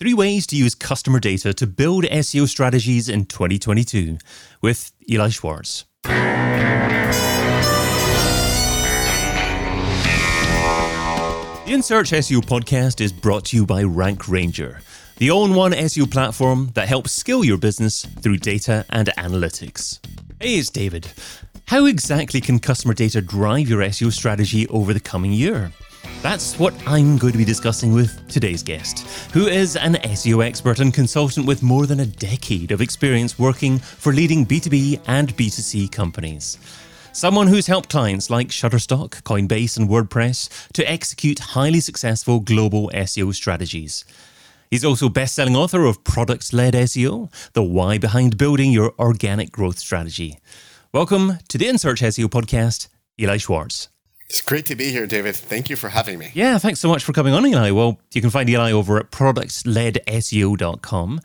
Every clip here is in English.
Three ways to use customer data to build SEO strategies in 2022 with Eli Schwartz. The InSearch SEO podcast is brought to you by Rank Ranger, the all in one SEO platform that helps scale your business through data and analytics. Hey, it's David. How exactly can customer data drive your SEO strategy over the coming year? That's what I'm going to be discussing with today's guest, who is an SEO expert and consultant with more than a decade of experience working for leading B2B and B2C companies. Someone who's helped clients like Shutterstock, Coinbase, and WordPress to execute highly successful global SEO strategies. He's also best-selling author of Product-Led SEO, the why behind building your organic growth strategy. Welcome to the InSearch SEO podcast, Eli Schwartz. It's great to be here, David. Thank you for having me. Yeah, thanks so much for coming on, Eli. Well, you can find Eli over at productledseo.com.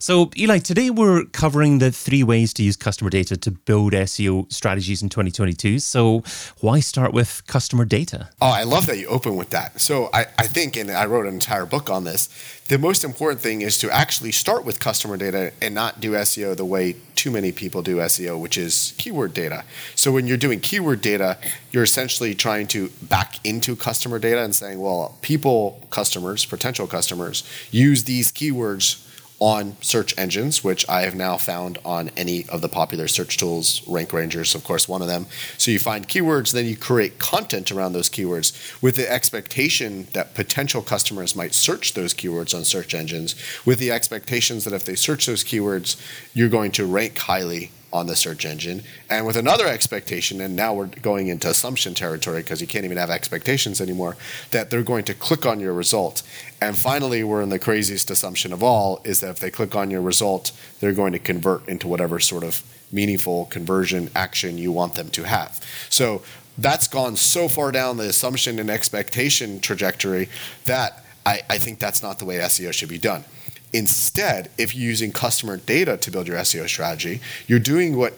So, Eli, today we're covering the three ways to use customer data to build SEO strategies in 2022. So, why start with customer data? Oh, I love that you open with that. So, I, I think, and I wrote an entire book on this, the most important thing is to actually start with customer data and not do SEO the way too many people do SEO, which is keyword data. So when you're doing keyword data, you're essentially trying to back into customer data and saying, well, people, customers, potential customers, use these keywords on search engines, which I have now found on any of the popular search tools. Rank Ranger's, of course, one of them. So you find keywords, then you create content around those keywords with the expectation that potential customers might search those keywords on search engines, with the expectations that if they search those keywords, you're going to rank highly on the search engine and with another expectation and now we're going into assumption territory because you can't even have expectations anymore that they're going to click on your result. And finally we're in the craziest assumption of all is that if they click on your result they're going to convert into whatever sort of meaningful conversion action you want them to have. So that's gone so far down the assumption and expectation trajectory that I, I think that's not the way SEO should be done Instead, if you're using customer data to build your SEO strategy, you're doing what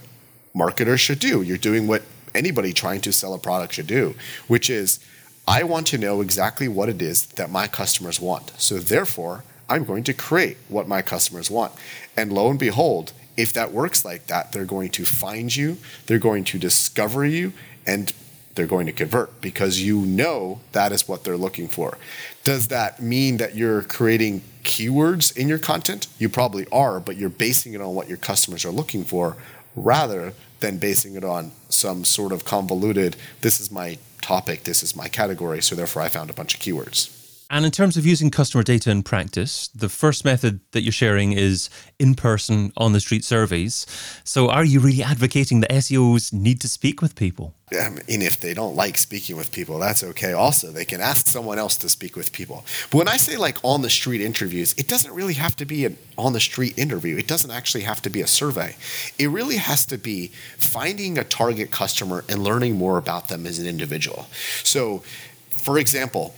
marketers should do. You're doing what anybody trying to sell a product should do, which is I want to know exactly what it is that my customers want. So therefore, I'm going to create what my customers want. And lo and behold, if that works like that, they're going to find you, they're going to discover you, and they're going to convert because you know that is what they're looking for. Does that mean that you're creating keywords in your content? You probably are, but you're basing it on what your customers are looking for rather than basing it on some sort of convoluted, this is my topic, this is my category, so therefore I found a bunch of keywords. And in terms of using customer data in practice, the first method that you're sharing is in person, on the street surveys. So, are you really advocating that SEOs need to speak with people? I mean, if they don't like speaking with people, that's okay. Also, they can ask someone else to speak with people. But when I say like on the street interviews, it doesn't really have to be an on the street interview. It doesn't actually have to be a survey. It really has to be finding a target customer and learning more about them as an individual. So, for example,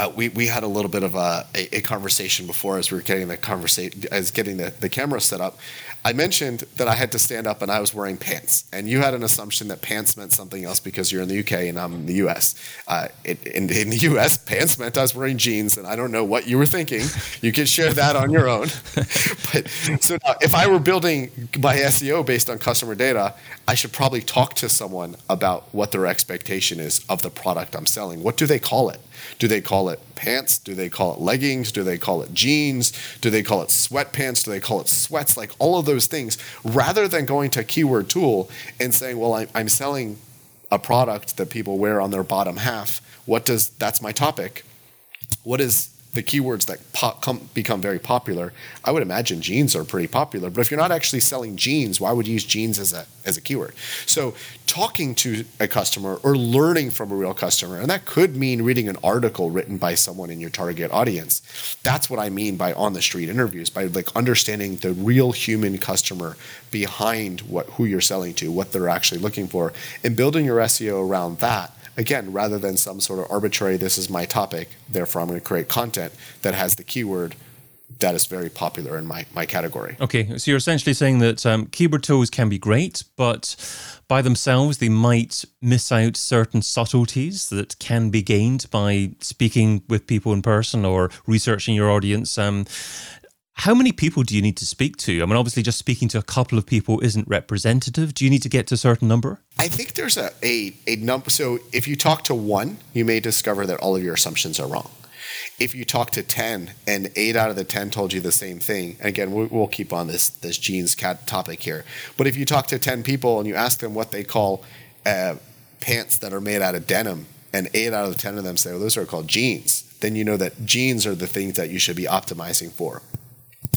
uh, we, we had a little bit of a, a, a, conversation before as we were getting the conversation as getting the, the camera set up. I mentioned that I had to stand up and I was wearing pants, and you had an assumption that pants meant something else because you're in the UK and I'm in the US. Uh, it, in, in, the US, pants meant I was wearing jeans, and I don't know what you were thinking. You can share that on your own. but so now, if I were building my SEO based on customer data, I should probably talk to someone about what their expectation is of the product I'm selling. What do they call it? Do they call it pants? Do they call it leggings? Do they call it jeans? Do they call it sweatpants? Do they call it sweats? Like all of those things, rather than going to a keyword tool and saying, well, I'm selling a product that people wear on their bottom half. What does, that's my topic. What is the keywords that pop, come, become very popular, I would imagine jeans are pretty popular. But if you're not actually selling jeans, why would you use jeans as a as a keyword? So talking to a customer or learning from a real customer, and that could mean reading an article written by someone in your target audience. That's what I mean by on the street interviews, by like understanding the real human customer behind what who you're selling to, what they're actually looking for, and building your SEO around that again, rather than some sort of arbitrary, this is my topic, therefore I'm going to create content that has the keyword that is very popular in my, my category. Okay, so you're essentially saying that um, keyword tools can be great, but by themselves they might miss out certain subtleties that can be gained by speaking with people in person or researching your audience. Um, how many people do you need to speak to? I mean, obviously, just speaking to a couple of people isn't representative. Do you need to get to a certain number? I think there's a, a, a number. So if you talk to one, you may discover that all of your assumptions are wrong if you talk to 10 and 8 out of the 10 told you the same thing and again we'll keep on this this jeans cat topic here but if you talk to 10 people and you ask them what they call uh, pants that are made out of denim and 8 out of 10 of them say well those are called jeans then you know that jeans are the things that you should be optimizing for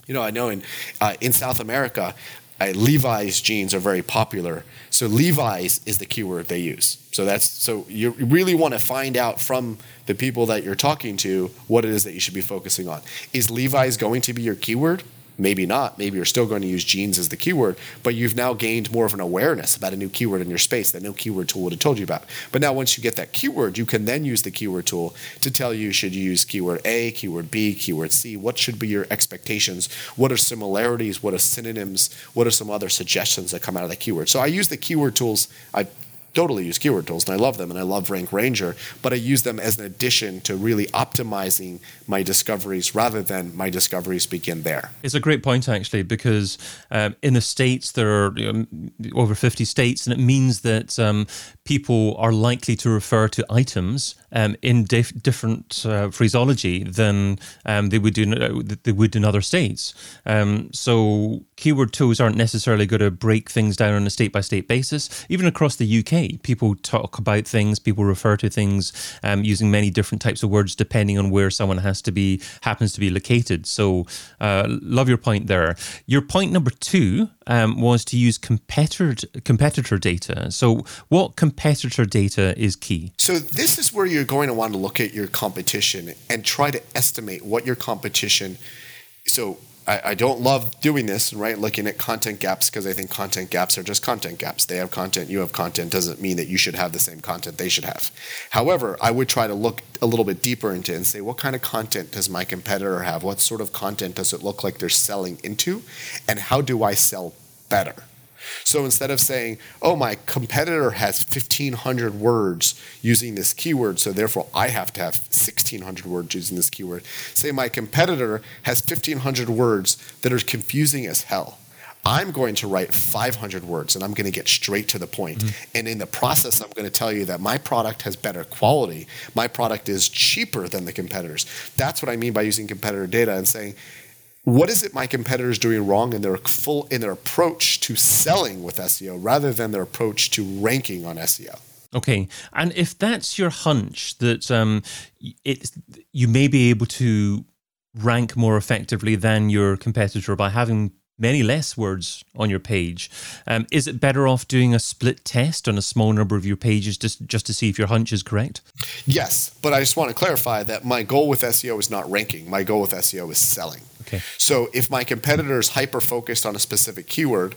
you know i know in uh, in south america uh, levi's jeans are very popular so levi's is the keyword they use so that's so you really want to find out from the people that you're talking to what it is that you should be focusing on. Is Levi's going to be your keyword? Maybe not. Maybe you're still going to use jeans as the keyword, but you've now gained more of an awareness about a new keyword in your space that no keyword tool would have told you about. But now, once you get that keyword, you can then use the keyword tool to tell you should you use keyword A, keyword B, keyword C. What should be your expectations? What are similarities? What are synonyms? What are some other suggestions that come out of the keyword? So I use the keyword tools. I totally use keyword tools and I love them and I love Rank Ranger, but I use them as an addition to really optimizing my discoveries rather than my discoveries begin there. It's a great point actually because um, in the states there are you know, over 50 states and it means that um, people are likely to refer to items um, in dif- different uh, phraseology than um, they would do they would in other states. Um, so keyword tools aren't necessarily going to break things down on a state by state basis. Even across the UK, people talk about things, people refer to things um, using many different types of words depending on where someone has to be happens to be located. So uh, love your point there. Your point number two um, was to use competitor competitor data. So what competitor data is key? So this is where you're going to want to look at your competition and try to estimate what your competition. So I, I don't love doing this, right? Looking at content gaps because I think content gaps are just content gaps. They have content, you have content, doesn't mean that you should have the same content they should have. However, I would try to look a little bit deeper into it and say, what kind of content does my competitor have? What sort of content does it look like they're selling into? And how do I sell better? So instead of saying, oh, my competitor has 1,500 words using this keyword, so therefore I have to have 1,600 words using this keyword, say my competitor has 1,500 words that are confusing as hell. I'm going to write 500 words and I'm going to get straight to the point. Mm-hmm. And in the process, I'm going to tell you that my product has better quality. My product is cheaper than the competitors. That's what I mean by using competitor data and saying, what is it my competitors doing wrong in their full in their approach to selling with SEO rather than their approach to ranking on SEO? Okay, and if that's your hunch that um, it you may be able to rank more effectively than your competitor by having many less words on your page. Um, is it better off doing a split test on a small number of your pages just, just to see if your hunch is correct? Yes, but I just want to clarify that my goal with SEO is not ranking. My goal with SEO is selling. Okay. So if my competitor is hyper focused on a specific keyword,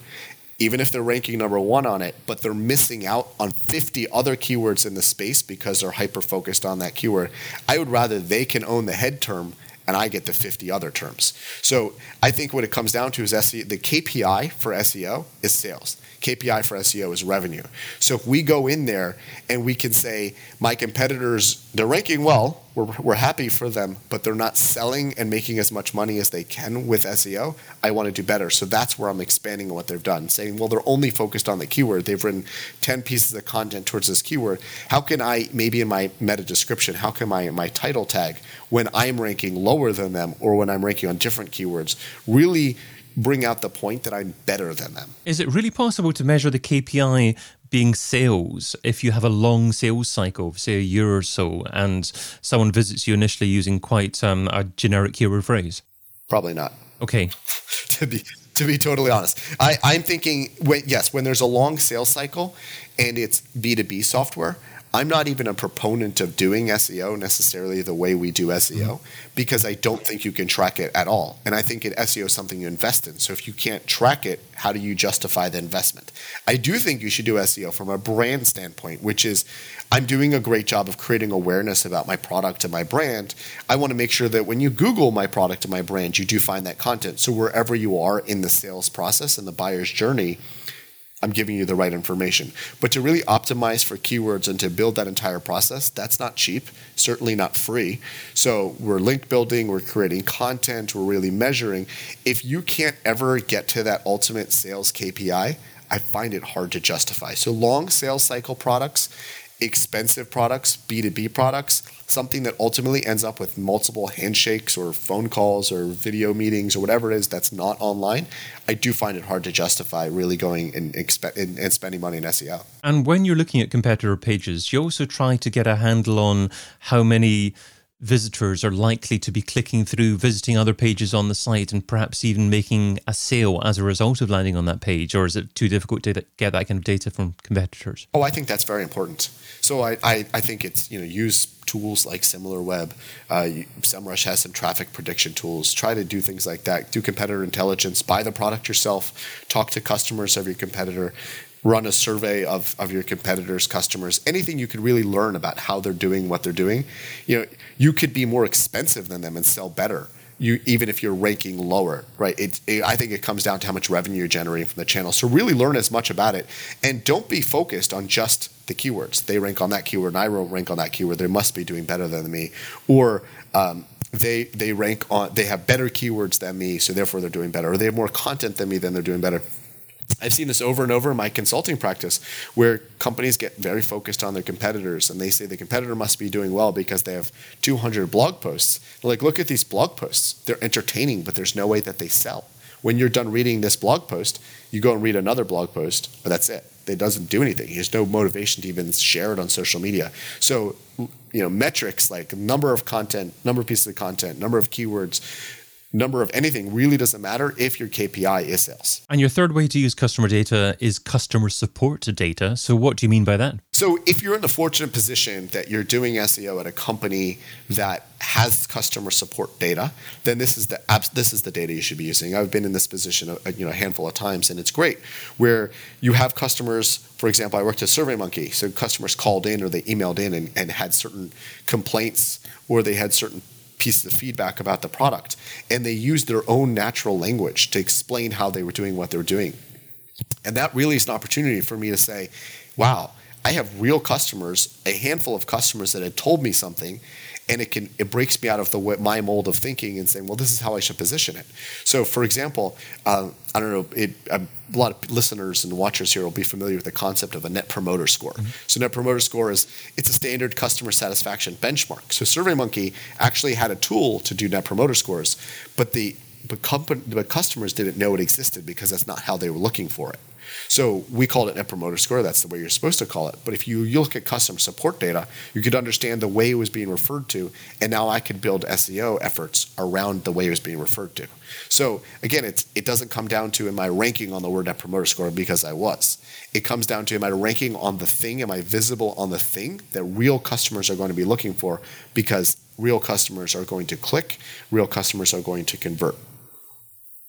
even if they're ranking number one on it, but they're missing out on 50 other keywords in the space because they're hyper focused on that keyword, I would rather they can own the head term and I get the 50 other terms. So I think what it comes down to is SEO, the KPI for SEO is sales. KPI for SEO is revenue. So if we go in there and we can say, my competitors, they're ranking well, we're, we're happy for them, but they're not selling and making as much money as they can with SEO, I want to do better. So that's where I'm expanding what they've done, saying, well, they're only focused on the keyword. They've written 10 pieces of content towards this keyword. How can I, maybe in my meta description, how can my, my title tag, when I'm ranking lower than them or when I'm ranking on different keywords, really bring out the point that I'm better than them. Is it really possible to measure the KPI being sales if you have a long sales cycle, say a year or so, and someone visits you initially using quite um, a generic keyword phrase? Probably not. Okay. to be to be totally honest, I, I'm thinking when yes, when there's a long sales cycle and it's B2B software, I'm not even a proponent of doing SEO necessarily the way we do SEO mm-hmm. because I don't think you can track it at all. And I think it, SEO is something you invest in. So if you can't track it, how do you justify the investment? I do think you should do SEO from a brand standpoint, which is I'm doing a great job of creating awareness about my product and my brand. I want to make sure that when you Google my product and my brand, you do find that content. So wherever you are in the sales process and the buyer's journey, I'm giving you the right information. But to really optimize for keywords and to build that entire process, that's not cheap, certainly not free. So we're link building, we're creating content, we're really measuring. If you can't ever get to that ultimate sales KPI, I find it hard to justify. So long sales cycle products, expensive products, B2B products, something that ultimately ends up with multiple handshakes or phone calls or video meetings or whatever it is that's not online, I do find it hard to justify really going and, and, and spending money in SEO. And when you're looking at competitor pages, you also try to get a handle on how many visitors are likely to be clicking through, visiting other pages on the site, and perhaps even making a sale as a result of landing on that page? Or is it too difficult to get that kind of data from competitors? Oh, I think that's very important. So I, I, I think it's, you know, use tools like SimilarWeb. Uh, SEMrush has some traffic prediction tools. Try to do things like that. Do competitor intelligence. Buy the product yourself. Talk to customers of your competitor run a survey of, of your competitors customers anything you could really learn about how they're doing what they're doing you know you could be more expensive than them and sell better you even if you're ranking lower right? It, it, i think it comes down to how much revenue you're generating from the channel. So really learn as much about it and don't be focused on just the keywords. They rank on that keyword and i will rank on that keyword. They must be doing better than me. Or um, they they rank on they have better keywords than me so therefore they're doing better. Or they have more content than me then they're doing better I've seen this over and over in my consulting practice where companies get very focused on their competitors and they say the competitor must be doing well because they have 200 blog posts. They're like, look at these blog posts. They're entertaining, but there's no way that they sell. When you're done reading this blog post, you go and read another blog post, but that's it. It doesn't do anything. There's no motivation to even share it on social media. So, you know, metrics like number of content, number of pieces of content, number of keywords, number of anything really doesn't matter if your KPI is sales. And your third way to use customer data is customer support data. So, what do you mean by that? So, if you're in the fortunate position that you're doing SEO at a company that has customer support data, then this is the this is the data you should be using. I've been in this position a, you know a handful of times, and it's great where you have customers. For example, I worked at SurveyMonkey, so customers called in or they emailed in and, and had certain complaints or they had certain pieces of feedback about the product. And they used their own natural language to explain how they were doing what they were doing. And that really is an opportunity for me to say, wow, I have real customers, a handful of customers that had told me something, and it can it breaks me out of the my mold of thinking and saying, well, this is how I should position it. So, for example, uh, I don't know, it, a lot of listeners and watchers here will be familiar with the concept of a net promoter score. Mm-hmm. So, net promoter score is it's a standard customer satisfaction benchmark. So, SurveyMonkey actually had a tool to do net promoter scores, but the but, company, but customers didn't know it existed because that's not how they were looking for it. So we called it Net Promoter Score. That's the way you're supposed to call it. But if you, you look at customer support data, you could understand the way it was being referred to, and now I could build SEO efforts around the way it was being referred to. So again, it's it doesn't come down to am I ranking on the word Net Promoter Score because I was. It comes down to am I ranking on the thing? Am I visible on the thing that real customers are going to be looking for? Because real customers are going to click, real customers are going to convert.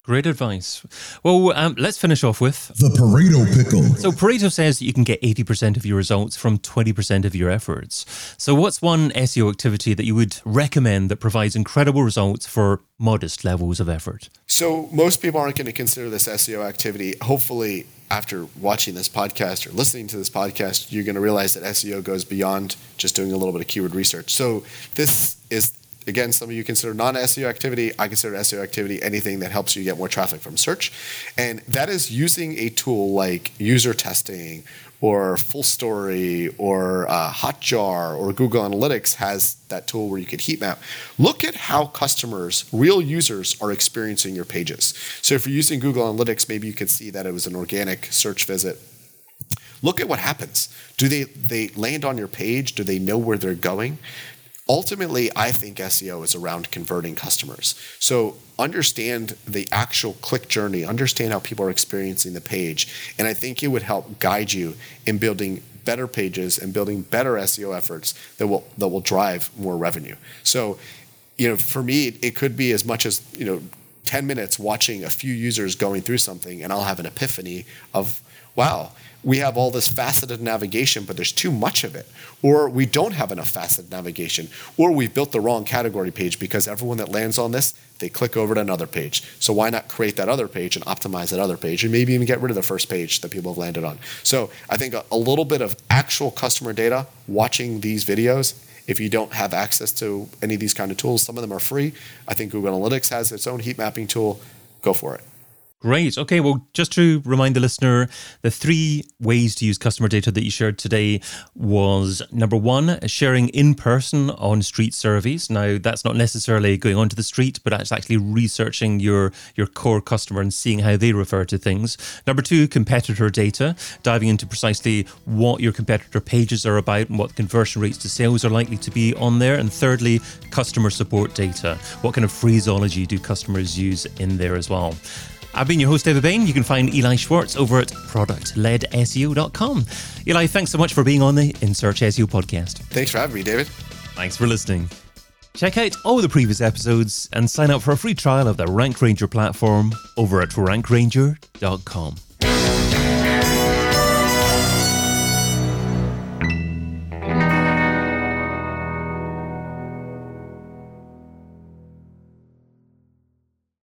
Great advice. Well, um, let's finish off with the Pareto pickle. So, Pareto says that you can get 80% of your results from 20% of your efforts. So, what's one SEO activity that you would recommend that provides incredible results for modest levels of effort? So, most people aren't going to consider this SEO activity. Hopefully, after watching this podcast or listening to this podcast, you're going to realize that SEO goes beyond just doing a little bit of keyword research. So, this is again, some of you consider non SEO activity. I consider SEO activity anything that helps you get more traffic from search. And that is using a tool like user testing or FullStory or uh, Hotjar or Google Analytics has that tool where you can heat map. Look at how customers, real users, are experiencing your pages. So if you're using Google Analytics, maybe you can see that it was an organic search visit. Look at what happens. Do they they land on your page? Do they know where they're going? Ultimately, I think SEO is around converting customers. So understand the actual click journey, understand how people are experiencing the page. And I think it would help guide you in building better pages and building better SEO efforts that will that will drive more revenue. So, you know, for me, it could be as much as you know, ten minutes watching a few users going through something, and I'll have an epiphany of, wow, we have all this faceted navigation, but there's too much of it. Or we don't have enough faceted navigation. Or we've built the wrong category page because everyone that lands on this, they click over to another page. So why not create that other page and optimize that other page and maybe even get rid of the first page that people have landed on? So I think a little bit of actual customer data watching these videos if you don't have access to any of these kind of tools, some of them are free. I think Google Analytics has its own heat mapping tool. Go for it. Great. Okay. Well, just to remind the listener, the three ways to use customer data that you shared today was number one, sharing in person on street surveys. Now, that's not necessarily going onto the street, but that's actually researching your, your core customer and seeing how they refer to things. Number two, competitor data, diving into precisely what your competitor pages are about and what conversion rates to sales are likely to be on there. And thirdly, customer support data. What kind of phraseology do customers use in there as well? I've been your host, David Bain. You can find Eli Schwartz over at productledseo.com. Eli, thanks so much for being on the In Search SEO podcast. Thanks for having me, David. Thanks for listening. Check out all the previous episodes and sign up for a free trial of the Rank Ranger platform over at rankranger.com.